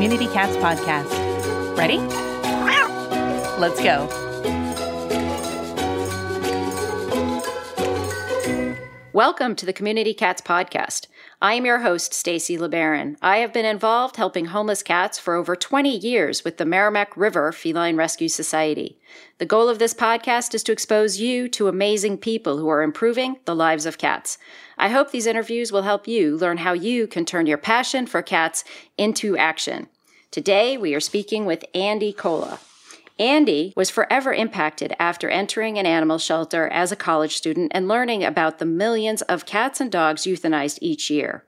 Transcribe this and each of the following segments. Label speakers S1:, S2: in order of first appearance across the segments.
S1: Community Cats podcast. Ready? Let's go.
S2: Welcome to the Community Cats podcast. I am your host, Stacy LeBaron. I have been involved helping homeless cats for over 20 years with the Merrimack River Feline Rescue Society. The goal of this podcast is to expose you to amazing people who are improving the lives of cats. I hope these interviews will help you learn how you can turn your passion for cats into action. Today, we are speaking with Andi Kola. Andi was forever impacted after entering an animal shelter as a college student and learning about the millions of cats and dogs euthanized each year.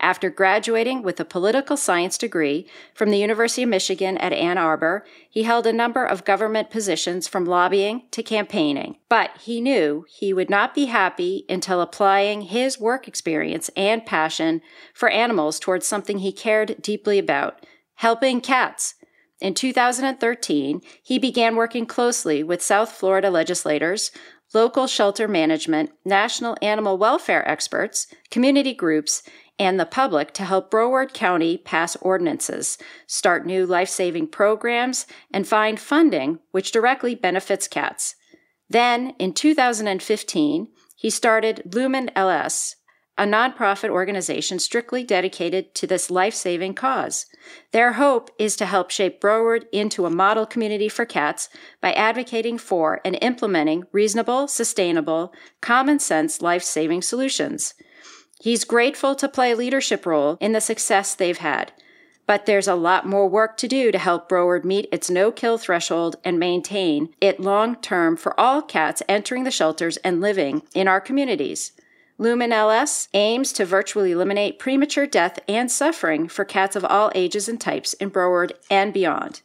S2: After graduating with a political science degree from the University of Michigan at Ann Arbor, he held a number of government positions from lobbying to campaigning. But he knew he would not be happy until applying his work experience and passion for animals towards something he cared deeply about helping cats in 2013, he began working closely with South Florida legislators, local shelter management, national animal welfare experts, community groups, and the public to help Broward County pass ordinances, start new life saving programs, and find funding which directly benefits cats. Then, in 2015, he started Lumen LS, a nonprofit organization strictly dedicated to this life saving cause. Their hope is to help shape Broward into a model community for cats by advocating for and implementing reasonable, sustainable, common sense life saving solutions. He's grateful to play a leadership role in the success they've had. But there's a lot more work to do to help Broward meet its no kill threshold and maintain it long term for all cats entering the shelters and living in our communities. Lumen LS aims to virtually eliminate premature death and suffering for cats of all ages and types in Broward and beyond.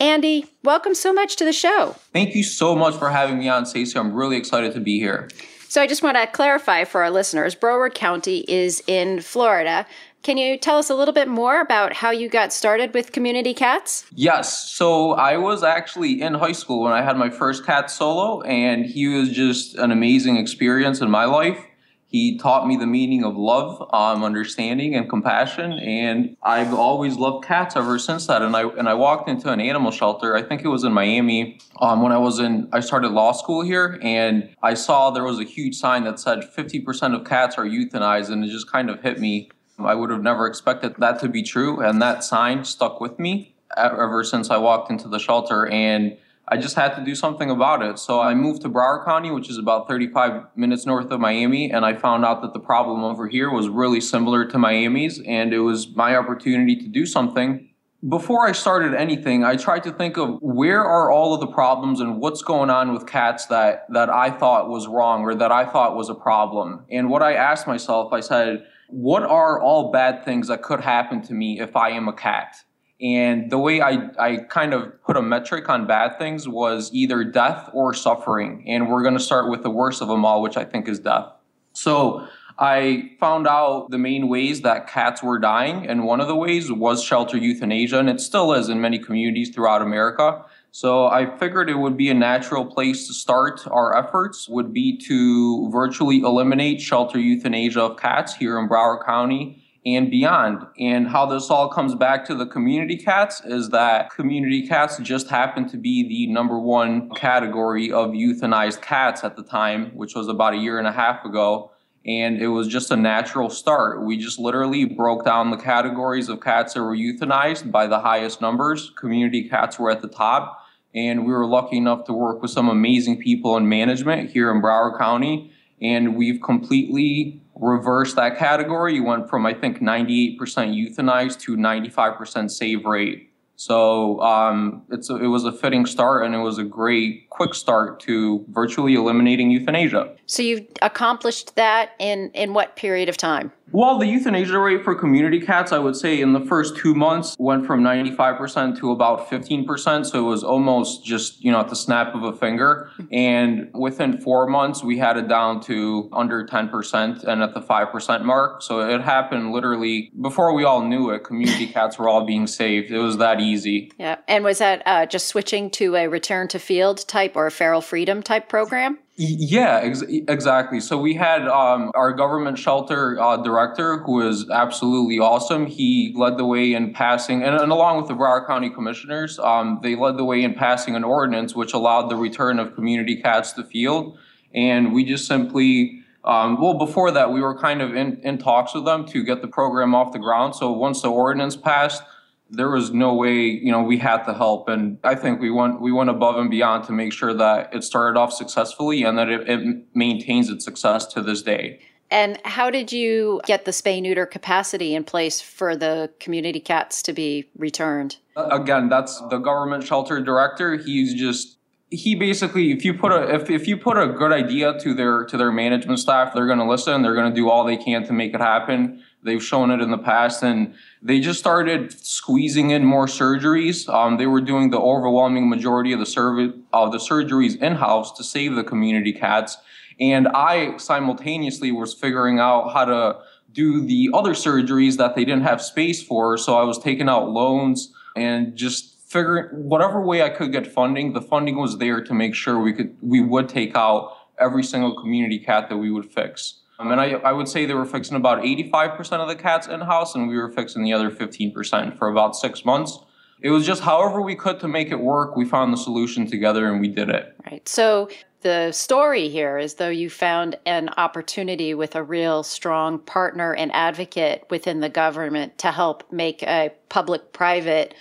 S2: Andi, welcome so much to the show.
S3: Thank you so much for having me on, Stacy. I'm really excited to be here.
S2: So I just want to clarify for our listeners, Broward County is in Florida. Can you tell us a little bit more about how you got started with community cats?
S3: Yes. So I was actually in high school when I had my first cat solo, and he was just an amazing experience in my life. He taught me the meaning of love, um, understanding, and compassion, and I've always loved cats ever since that. And I and I walked into an animal shelter. I think it was in Miami um, when I was in. I started law school here, and I saw there was a huge sign that said 50% of cats are euthanized, and it just kind of hit me. I would have never expected that to be true, and that sign stuck with me ever since I walked into the shelter. And I just had to do something about it. So I moved to Broward County, which is about 35 minutes north of Miami, and I found out that the problem over here was really similar to Miami's, and it was my opportunity to do something. Before I started anything, I tried to think of where are all of the problems and what's going on with cats that, that I thought was wrong or that I thought was a problem. And what I asked myself, I said, what are all bad things that could happen to me if I am a cat? And the way I, I kind of put a metric on bad things was either death or suffering. And we're going to start with the worst of them all, which I think is death. So I found out the main ways that cats were dying. And one of the ways was shelter euthanasia. And it still is in many communities throughout America. So I figured it would be a natural place to start our efforts would be to virtually eliminate shelter euthanasia of cats here in Broward County and beyond. And how this all comes back to the community cats is that community cats just happened to be the number one category of euthanized cats at the time, which was about a year and a half ago. And it was just a natural start. We just literally broke down the categories of cats that were euthanized by the highest numbers. Community cats were at the top. And we were lucky enough to work with some amazing people in management here in Broward County. And we've completely reverse that category. You went from, I think, 98% euthanized to 95% save rate. So um, it's a, it was a fitting start, and it was a great quick start to virtually eliminating euthanasia.
S2: So you've accomplished that in in what period of time?
S3: Well, the euthanasia rate for community cats, I would say, in the first two months went from 95% to about 15%. So it was almost just, you know, at the snap of a finger. And within four months, we had it down to under 10% and at the 5% mark. So it happened literally before we all knew it. Community cats were all being saved. It was that easy.
S2: Yeah. And was that uh, just switching to a return to field type or a feral freedom type program?
S3: Yeah, ex- exactly. So we had um, our government shelter uh, director, who was absolutely awesome. He led the way in passing, and, and along with the Broward County commissioners, um, they led the way in passing an ordinance which allowed the return of community cats to field. And we just simply, um, well, before that, we were kind of in, in talks with them to get the program off the ground. So once the ordinance passed, there was no way, you know, we had to help. And I think we went we went above and beyond to make sure that it started off successfully and that it, it maintains its success to this day.
S2: And how did you get the spay neuter capacity in place for the community cats to be returned?
S3: Again, that's the government shelter director. He's just he basically if you put a if, if you put a good idea to their to their management staff, they're gonna listen, they're gonna do all they can to make it happen. They've shown it in the past, and they just started squeezing in more surgeries. Um, they were doing the overwhelming majority of the service of the surgeries in house to save the community cats, and I simultaneously was figuring out how to do the other surgeries that they didn't have space for. So I was taking out loans and just figuring whatever way I could get funding. The funding was there to make sure we could we would take out every single community cat that we would fix. Um, and I, I would say they were fixing about 85% of the cats in house, and we were fixing the other 15% for about six months. It was just however we could to make it work. We found the solution together and we did it.
S2: Right. So the story here is though you found an opportunity with a real strong partner and advocate within the government to help make a public private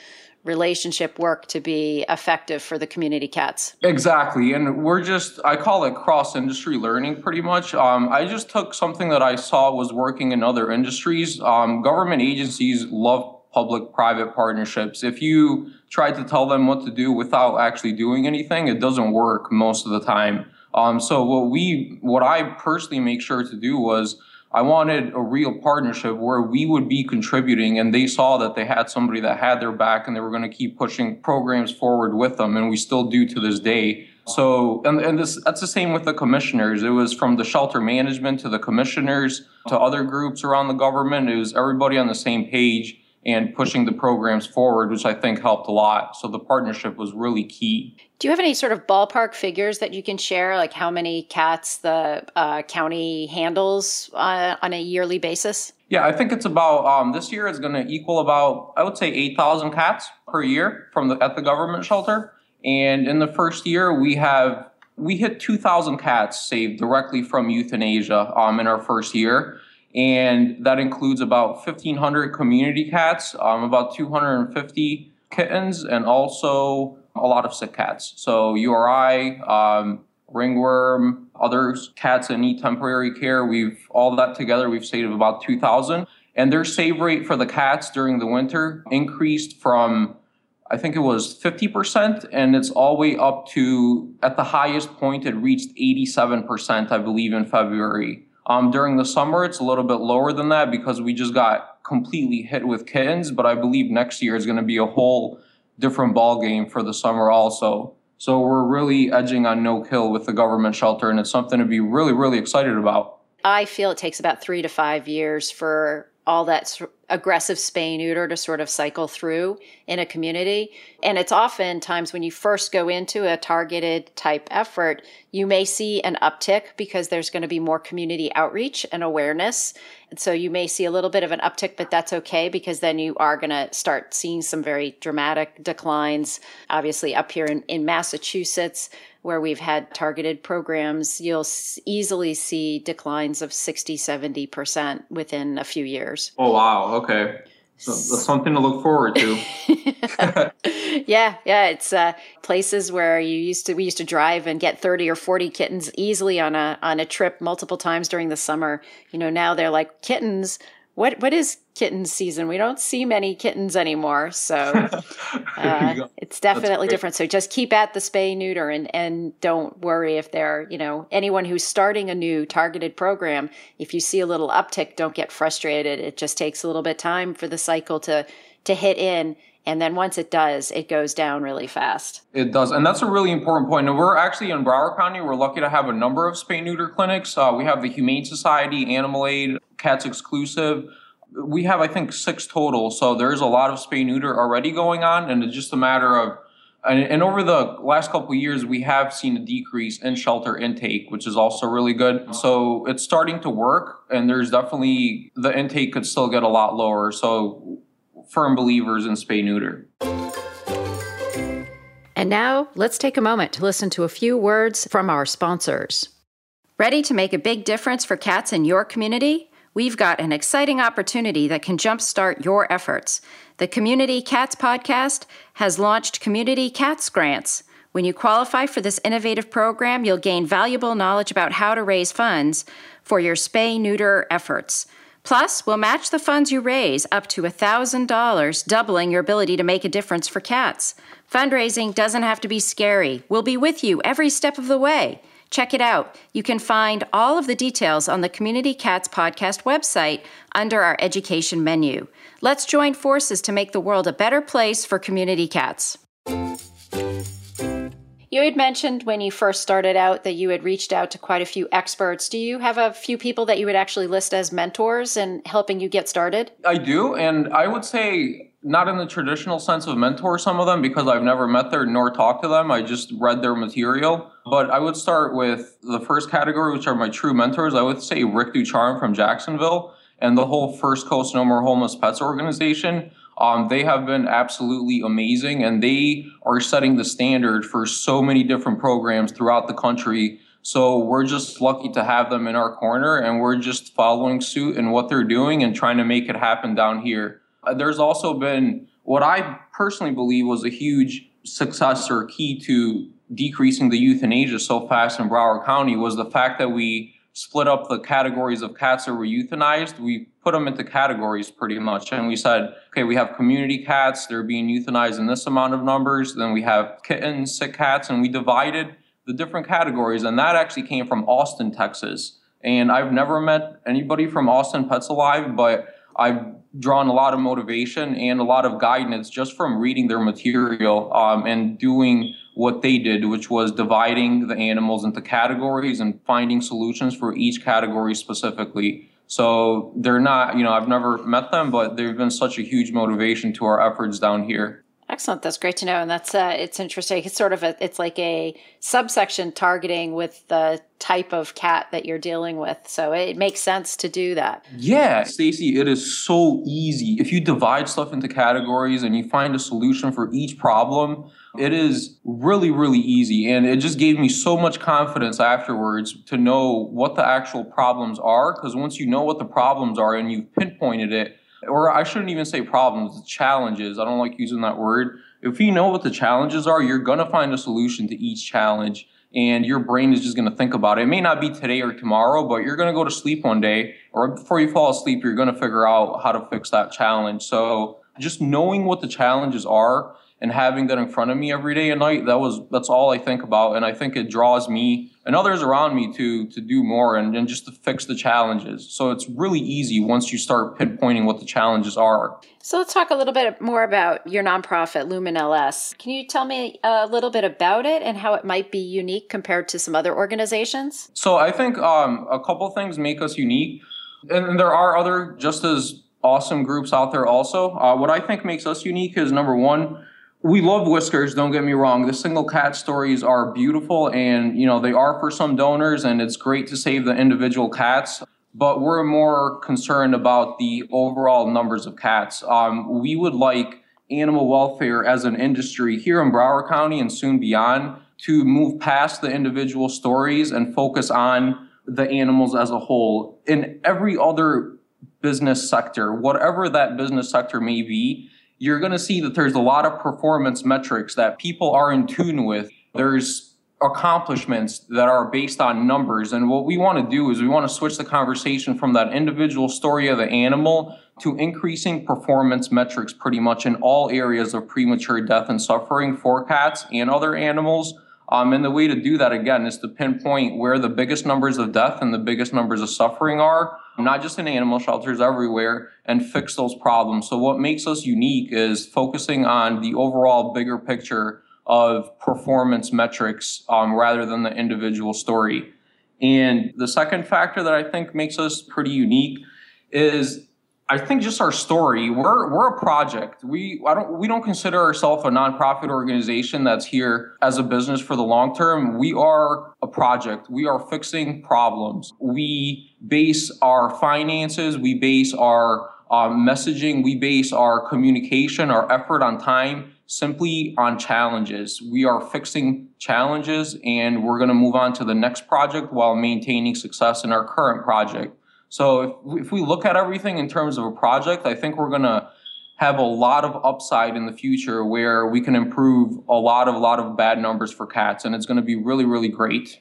S2: relationship work to be effective for the community cats.
S3: Exactly. And we're just, I call it cross industry learning pretty much. Um, I just took something that I saw was working in other industries. Um, government agencies love public private partnerships. If you try to tell them what to do without actually doing anything, it doesn't work most of the time. Um, so what we, what I personally make sure to do was I wanted a real partnership where we would be contributing and they saw that they had somebody that had their back and they were going to keep pushing programs forward with them and we still do to this day. So and, and this that's the same with the commissioners. It was from the shelter management to the commissioners to other groups around the government. It was everybody on the same page and pushing the programs forward, which I think helped a lot. So the partnership was really key.
S2: Do you have any sort of ballpark figures that you can share, like how many cats the uh, county handles uh, on a yearly basis?
S3: Yeah, I think it's about um, this year is going to equal about I would say eight thousand cats per year from the at the government shelter. And in the first year, we have we hit two thousand cats saved directly from euthanasia um, in our first year and that includes about 1,500 community cats, um, about 250 kittens, and also a lot of sick cats. So URI, um, ringworm, other cats that need temporary care. We've all that together. We've saved about 2,000, and their save rate for the cats during the winter increased from I think it was 50%, and it's all the way up to, at the highest point, it reached 87%, I believe, in February. Um, during the summer, it's a little bit lower than that because we just got completely hit with kittens. But I believe next year is going to be a whole different ball game for the summer also. So we're really edging on no kill with the government shelter, and it's something to be really, really excited about.
S2: I feel it takes about three to five years for all that aggressive spay neuter to sort of cycle through in a community. And it's often times when you first go into a targeted type effort, you may see an uptick because there's going to be more community outreach and awareness. And so you may see a little bit of an uptick, but that's okay because then you are going to start seeing some very dramatic declines. Obviously, up here in, in Massachusetts, where we've had targeted programs, you'll easily see declines of 60, 70% within a few years.
S3: Oh, wow. Okay. So that's something to look forward to.
S2: yeah, yeah, it's uh, places where you used to we used to drive and get 30 or 40 kittens easily on a on a trip multiple times during the summer. You know, now they're like kittens what what is kitten season? We don't see many kittens anymore, so uh, it's definitely different. So just keep at the spay neuter and and don't worry if there are, you know anyone who's starting a new targeted program. If you see a little uptick, don't get frustrated. It just takes a little bit time for the cycle to to hit in. And then once it does, it goes down really fast.
S3: It does. And that's a really important point. And we're actually in Broward County, we're lucky to have a number of spay neuter clinics. Uh, we have the Humane Society, Animal Aid, Cats Exclusive. We have, I think, six total. So there's a lot of spay neuter already going on. And it's just a matter of And, and over the last couple of years, we have seen a decrease in shelter intake, which is also really good. So it's starting to work, and there's definitely the intake could still get a lot lower. So firm believers in spay neuter.
S2: And now let's take a moment to listen to a few words from our sponsors. Ready to make a big difference for cats in your community? We've got an exciting opportunity that can jumpstart your efforts. The Community Cats Podcast has launched Community Cats Grants. When you qualify for this innovative program, you'll gain valuable knowledge about how to raise funds for your spay neuter efforts. Plus, we'll match the funds you raise up to $1,000, doubling your ability to make a difference for cats. Fundraising doesn't have to be scary. We'll be with you every step of the way. Check it out. You can find all of the details on the Community Cats Podcast website under our education menu. Let's join forces to make the world a better place for community cats. You had mentioned when you first started out that you had reached out to quite a few experts. Do you have a few people that you would actually list as mentors and helping you get started?
S3: I do, and I would say not in the traditional sense of mentor some of them because I've never met them nor talked to them. I just read their material. But I would start with the first category, which are my true mentors. I would say Rick Ducharme from Jacksonville and the whole First Coast No More Homeless Pets organization. Um, they have been absolutely amazing and they are setting the standard for so many different programs throughout the country. So we're just lucky to have them in our corner and we're just following suit in what they're doing and trying to make it happen down here. Uh, there's also been what I personally believe was a huge success or key to decreasing the euthanasia so fast in Broward County was the fact that we split up the categories of cats that were euthanized. We put them into categories pretty much. And we said, okay, we have community cats, they're being euthanized in this amount of numbers. Then we have kittens, sick cats, and we divided the different categories. And that actually came from Austin, Texas. And I've never met anybody from Austin Pets Alive, but I've drawn a lot of motivation and a lot of guidance just from reading their material um, and doing what they did, which was dividing the animals into categories and finding solutions for each category specifically. So they're not, you know, I've never met them, but they've been such a huge motivation to our efforts down here.
S2: Excellent. That's great to know, and that's uh, it's interesting. It's sort of a, it's like a subsection targeting with the type of cat that you're dealing with. So it makes sense to do that.
S3: Yeah, Stacy, it is so easy if you divide stuff into categories and you find a solution for each problem. It is really, really easy. And it just gave me so much confidence afterwards to know what the actual problems are. Because once you know what the problems are and you've pinpointed it, or I shouldn't even say problems, challenges. I don't like using that word. If you know what the challenges are, you're going to find a solution to each challenge and your brain is just going to think about it. It may not be today or tomorrow, but you're going to go to sleep one day or before you fall asleep, you're going to figure out how to fix that challenge. So just knowing what the challenges are and having that in front of me every day and night that was that's all i think about. And i think it draws me and others around me to to do more and, and just to fix the challenges. So it's really easy once you start pinpointing what the challenges are.
S2: So let's talk a little bit more about your nonprofit lumen ls can you tell me a little bit about it and how it might be unique compared to some other organizations?
S3: So i think um, a couple things make us unique. And there are other just as awesome groups out there also. Uh, what i think makes us unique is number one we love whiskers don't get me wrong. The single cat stories are beautiful and you know they are for some donors and it's great to save the individual cats but we're more concerned about the overall numbers of cats. Um, we would like animal welfare as an industry here in broward county and soon beyond to move past the individual stories and focus on the animals as a whole. In every other business sector whatever that business sector may be you're going to see that there's a lot of performance metrics that people are in tune with. There's accomplishments that are based on numbers. And what we want to do is we want to switch the conversation from that individual story of the animal to increasing performance metrics pretty much in all areas of premature death and suffering for cats and other animals. Um, and the way to do that again is to pinpoint where the biggest numbers of death and the biggest numbers of suffering are, not just in animal shelters everywhere, and fix those problems. So what makes us unique is focusing on the overall bigger picture of performance metrics um, rather than the individual story. And the second factor that I think makes us pretty unique is I think just our story. We're we're a project. We I don't we don't consider ourselves a nonprofit organization that's here as a business for the long term. We are a project. We are fixing problems. We base our finances. We base our um, messaging. We base our communication, our effort on time simply on challenges. We are fixing challenges and we're going to move on to the next project while maintaining success in our current project. So if, if we look at everything in terms of a project, I think we're going to have a lot of upside in the future where we can improve a lot of a lot of bad numbers for cats and it's going to be really really great.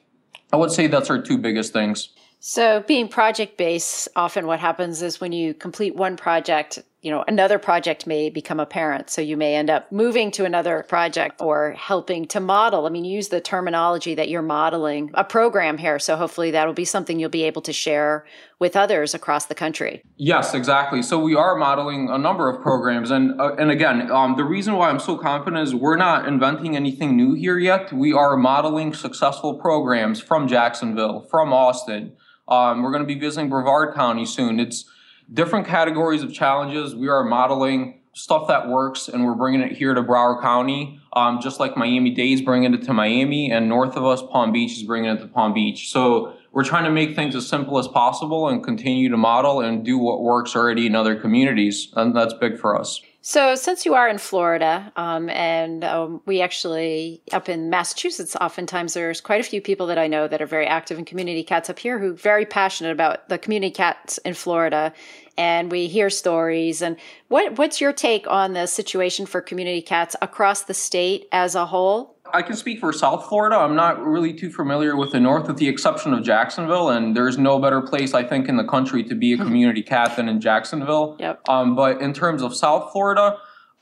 S3: I would say that's our two biggest things.
S2: So, being project based, often what happens is when you complete one project, you know, another project may become apparent. So, you may end up moving to another project or helping to model. I mean, use the terminology that you're modeling a program here. So, hopefully, that'll be something you'll be able to share with others across the country.
S3: Yes, exactly. So, we are modeling a number of programs. And, uh, and again, um, the reason why I'm so confident is we're not inventing anything new here yet. We are modeling successful programs from Jacksonville, from Austin um, we're going to be visiting Brevard County soon. It's different categories of challenges. We are modeling stuff that works and we're bringing it here to Broward County, um, just like Miami Dade's bringing it to Miami and north of us, Palm Beach is bringing it to Palm Beach. So we're trying to make things as simple as possible and continue to model and do what works already in other communities. And that's big for us.
S2: So, since you are in Florida, um, and um, we actually up in Massachusetts, oftentimes there's quite a few people that I know that are very active in community cats up here who are very passionate about the community cats in Florida. And we hear stories. And what what's your take on the situation for community cats across the state as a whole?
S3: I can speak for South Florida. I'm not really too familiar with the North, with the exception of Jacksonville. And there's no better place, I think, in the country to be a community cat than in Jacksonville.
S2: Yep.
S3: Um, but in terms of South Florida,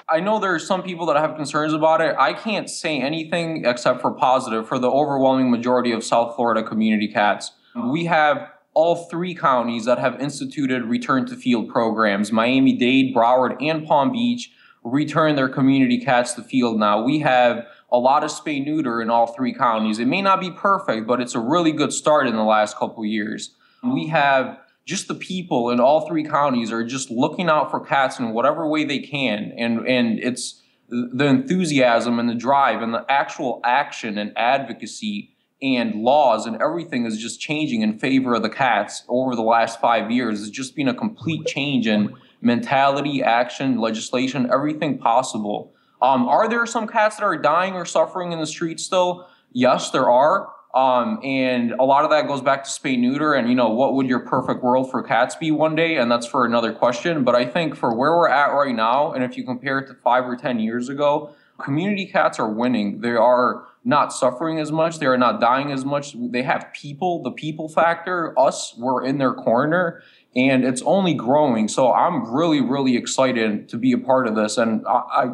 S3: I know there are some people that have concerns about it. I can't say anything except for positive for the overwhelming majority of South Florida community cats. We have all three counties that have instituted return to field programs Miami Dade, Broward, and Palm Beach return their community cats to field now. We have a lot of spay neuter in all three counties. It may not be perfect, but it's a really good start in the last couple years. We have just the people in all three counties are just looking out for cats in whatever way they can. And, and it's the enthusiasm and the drive and the actual action and advocacy and laws and everything is just changing in favor of the cats over the last five years. It's just been a complete change in mentality, action, legislation, everything possible. Um, are there some cats that are dying or suffering in the street still? Yes, there are. Um, and a lot of that goes back to spay neuter and you know what would your perfect world for cats be one day? And that's for another question. But i think for where we're at right now and if you compare it to five or ten years ago community cats are winning. They are not suffering as much. They are not dying as much. They have people. The people factor us we're in their corner and it's only growing. So i'm really really excited to be a part of this. And i, I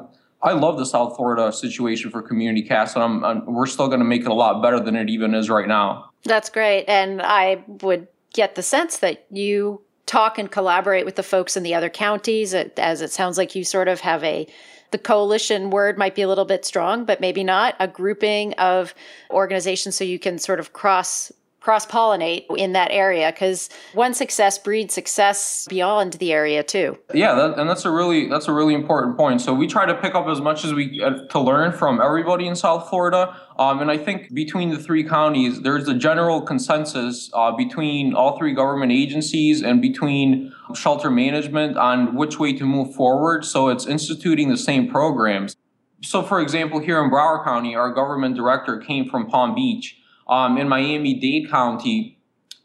S3: I love the South Florida situation for community cast, and I'm, I'm we're still going to make it a lot better than it even is right now.
S2: That's great, and I would get the sense that you talk and collaborate with the folks in the other counties, as it sounds like you sort of have a the coalition word might be a little bit strong, but maybe not a grouping of organizations so you can sort of cross cross pollinate in that area because one success breeds success beyond the area too.
S3: Yeah, that, and that's a really that's a really important point. So we try to pick up as much as we uh, to learn from everybody in South Florida. Um, and I think between the three counties, there's a general consensus uh, between all three government agencies and between shelter management on which way to move forward. So it's instituting the same programs. So, for example, here in Broward County, our government director came from Palm Beach um, in Miami Dade County,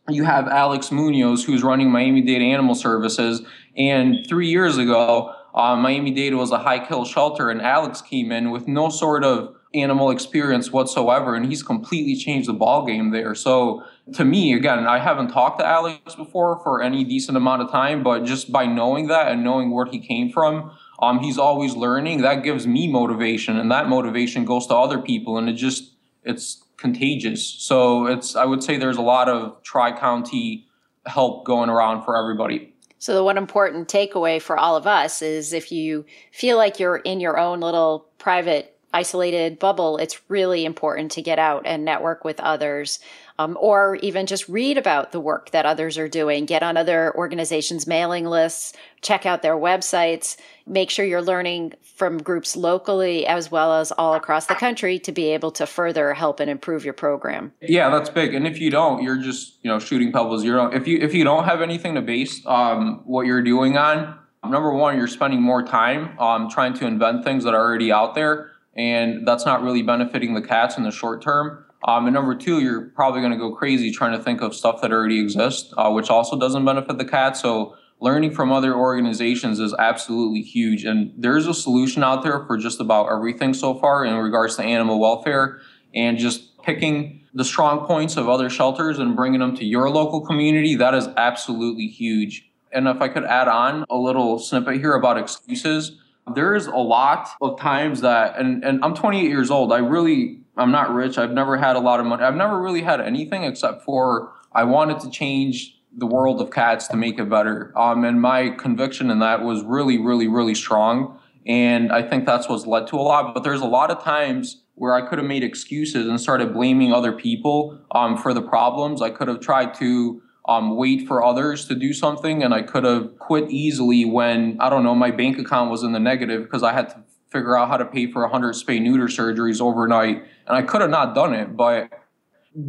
S3: you have Alex Munoz, who's running Miami Dade Animal Services. And three years ago, uh, Miami Dade was a high kill shelter, and Alex came in with no sort of animal experience whatsoever, and he's completely changed the ball game there. So to me, again, I haven't talked to Alex before for any decent amount of time, but just by knowing that and knowing where he came from, um, he's always learning. That gives me motivation, and that motivation goes to other people, and it just it's contagious. So it's I would say there's a lot of tri county help going around for everybody.
S2: So the one important takeaway for all of us is if you feel like you're in your own little private isolated bubble, it's really important to get out and network with others. Um, or even just read about the work that others are doing, get on other organizations' mailing lists, check out their websites, make sure you're learning from groups locally as well as all across the country to be able to further help and improve your program.
S3: Yeah, that's big. And if you don't, you're just you know shooting pebbles. You don't if you if you don't have anything to base um, what you're doing on. Number one, you're spending more time um, trying to invent things that are already out there and that's not really benefiting the cats in the short term. Um, and number two, you're probably going to go crazy trying to think of stuff that already exists, uh, which also doesn't benefit the cat. So learning from other organizations is absolutely huge. And there's a solution out there for just about everything so far in regards to animal welfare and just picking the strong points of other shelters and bringing them to your local community. That is absolutely huge. And if I could add on a little snippet here about excuses, there's a lot of times that, and, and I'm 28 years old. I really, I'm not rich. I've never had a lot of money. I've never really had anything except for I wanted to change the world of cats to make it better. Um, and my conviction in that was really, really, really strong. And I think that's what's led to a lot. But there's a lot of times where I could have made excuses and started blaming other people um, for the problems. I could have tried to um, wait for others to do something. And I could have quit easily when, I don't know, my bank account was in the negative because I had to figure out how to pay for 100 spay neuter surgeries overnight. And I could have not done it. But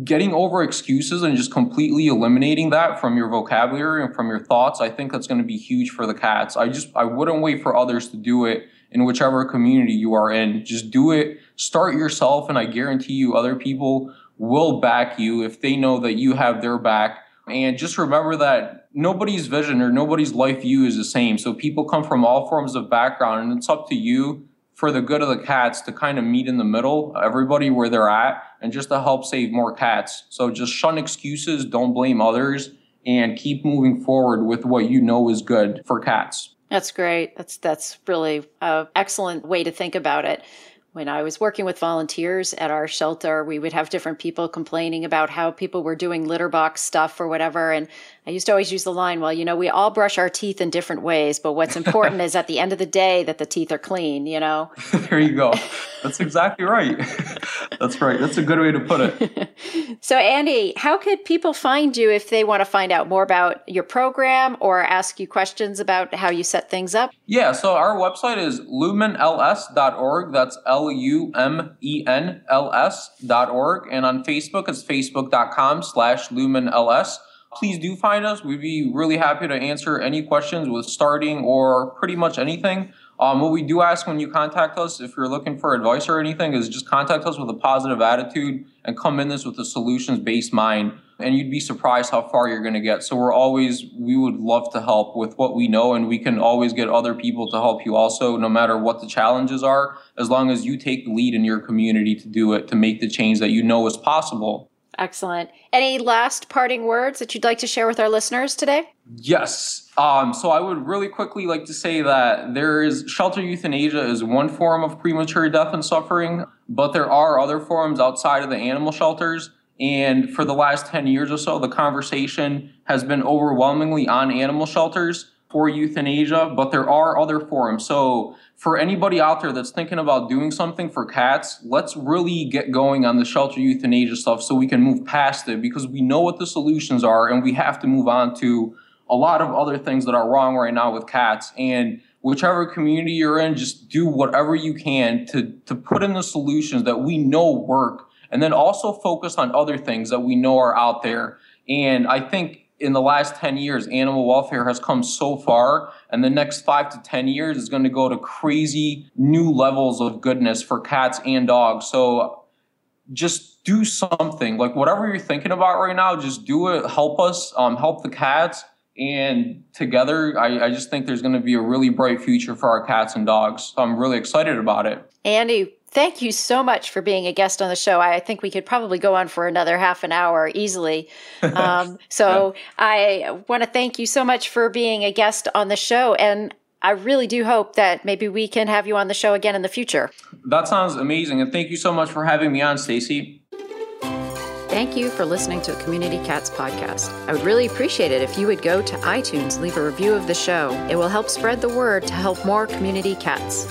S3: getting over excuses and just completely eliminating that from your vocabulary and from your thoughts, I think that's going to be huge for the cats. I just, I wouldn't wait for others to do it in whichever community you are in. Just do it, start yourself, and I guarantee you other people will back you if they know that you have their back and just remember that nobody's vision or nobody's life view is the same. So people come from all forms of background, and it's up to you for the good of the cats to kind of meet in the middle, everybody where they're at, and just to help save more cats. So just shun excuses, don't blame others, and keep moving forward with what you know is good for cats.
S2: That's great. That's that's really an excellent way to think about it when I was working with volunteers at our shelter, we would have different people complaining about how people were doing litter box stuff or whatever. And I used to always use the line, well, you know, we all brush our teeth in different ways, but what's important is at the end of the day that the teeth are clean, you know?
S3: there you go. That's exactly right. That's right. That's a good way to put it.
S2: so, Andi, how could people find you if they want to find out more about your program or ask you questions about how you set things up?
S3: Yeah, so our website is lumenls.org. That's L U M E N L S.org. And on Facebook, it's facebook.com slash lumenls. Please do find us. We'd be really happy to answer any questions with starting or pretty much anything. Um, what we do ask when you contact us, if you're looking for advice or anything, is just contact us with a positive attitude and come in this with a solutions based mind. And you'd be surprised how far you're going to get. So we're always, we would love to help with what we know, and we can always get other people to help you also, no matter what the challenges are, as long as you take the lead in your community to do it, to make the change that you know is possible.
S2: Excellent. Any last parting words that you'd like to share with our listeners today?
S3: Yes. Um, so I would really quickly like to say that there is shelter euthanasia is one form of premature death and suffering, but there are other forms outside of the animal shelters. And for the last 10 years or so, the conversation has been overwhelmingly on animal shelters for euthanasia, but there are other forms. So for anybody out there that's thinking about doing something for cats, let's really get going on the shelter euthanasia stuff so we can move past it because we know what the solutions are and we have to move on to a lot of other things that are wrong right now with cats. And whichever community you're in, just do whatever you can to, to put in the solutions that we know work. And then also focus on other things that we know are out there. And I think in the last 10 years, animal welfare has come so far. And the next five to 10 years is going to go to crazy new levels of goodness for cats and dogs. So just do something like whatever you're thinking about right now, just do it. Help us, um, help the cats and together, I, I just think there's going to be a really bright future for our cats and dogs. So I'm really excited about it.
S2: Andi, thank you so much for being a guest on the show. I think we could probably go on for another half an hour easily. Um, so yeah. I want to thank you so much for being a guest on the show. And I really do hope that maybe we can have you on the show again in the future.
S3: That sounds amazing. And thank you so much for having me on, Stacy.
S2: Thank you for listening to the Community Cats podcast. I would really appreciate it if you would go to iTunes, leave a review of the show. It will help spread the word to help more community cats.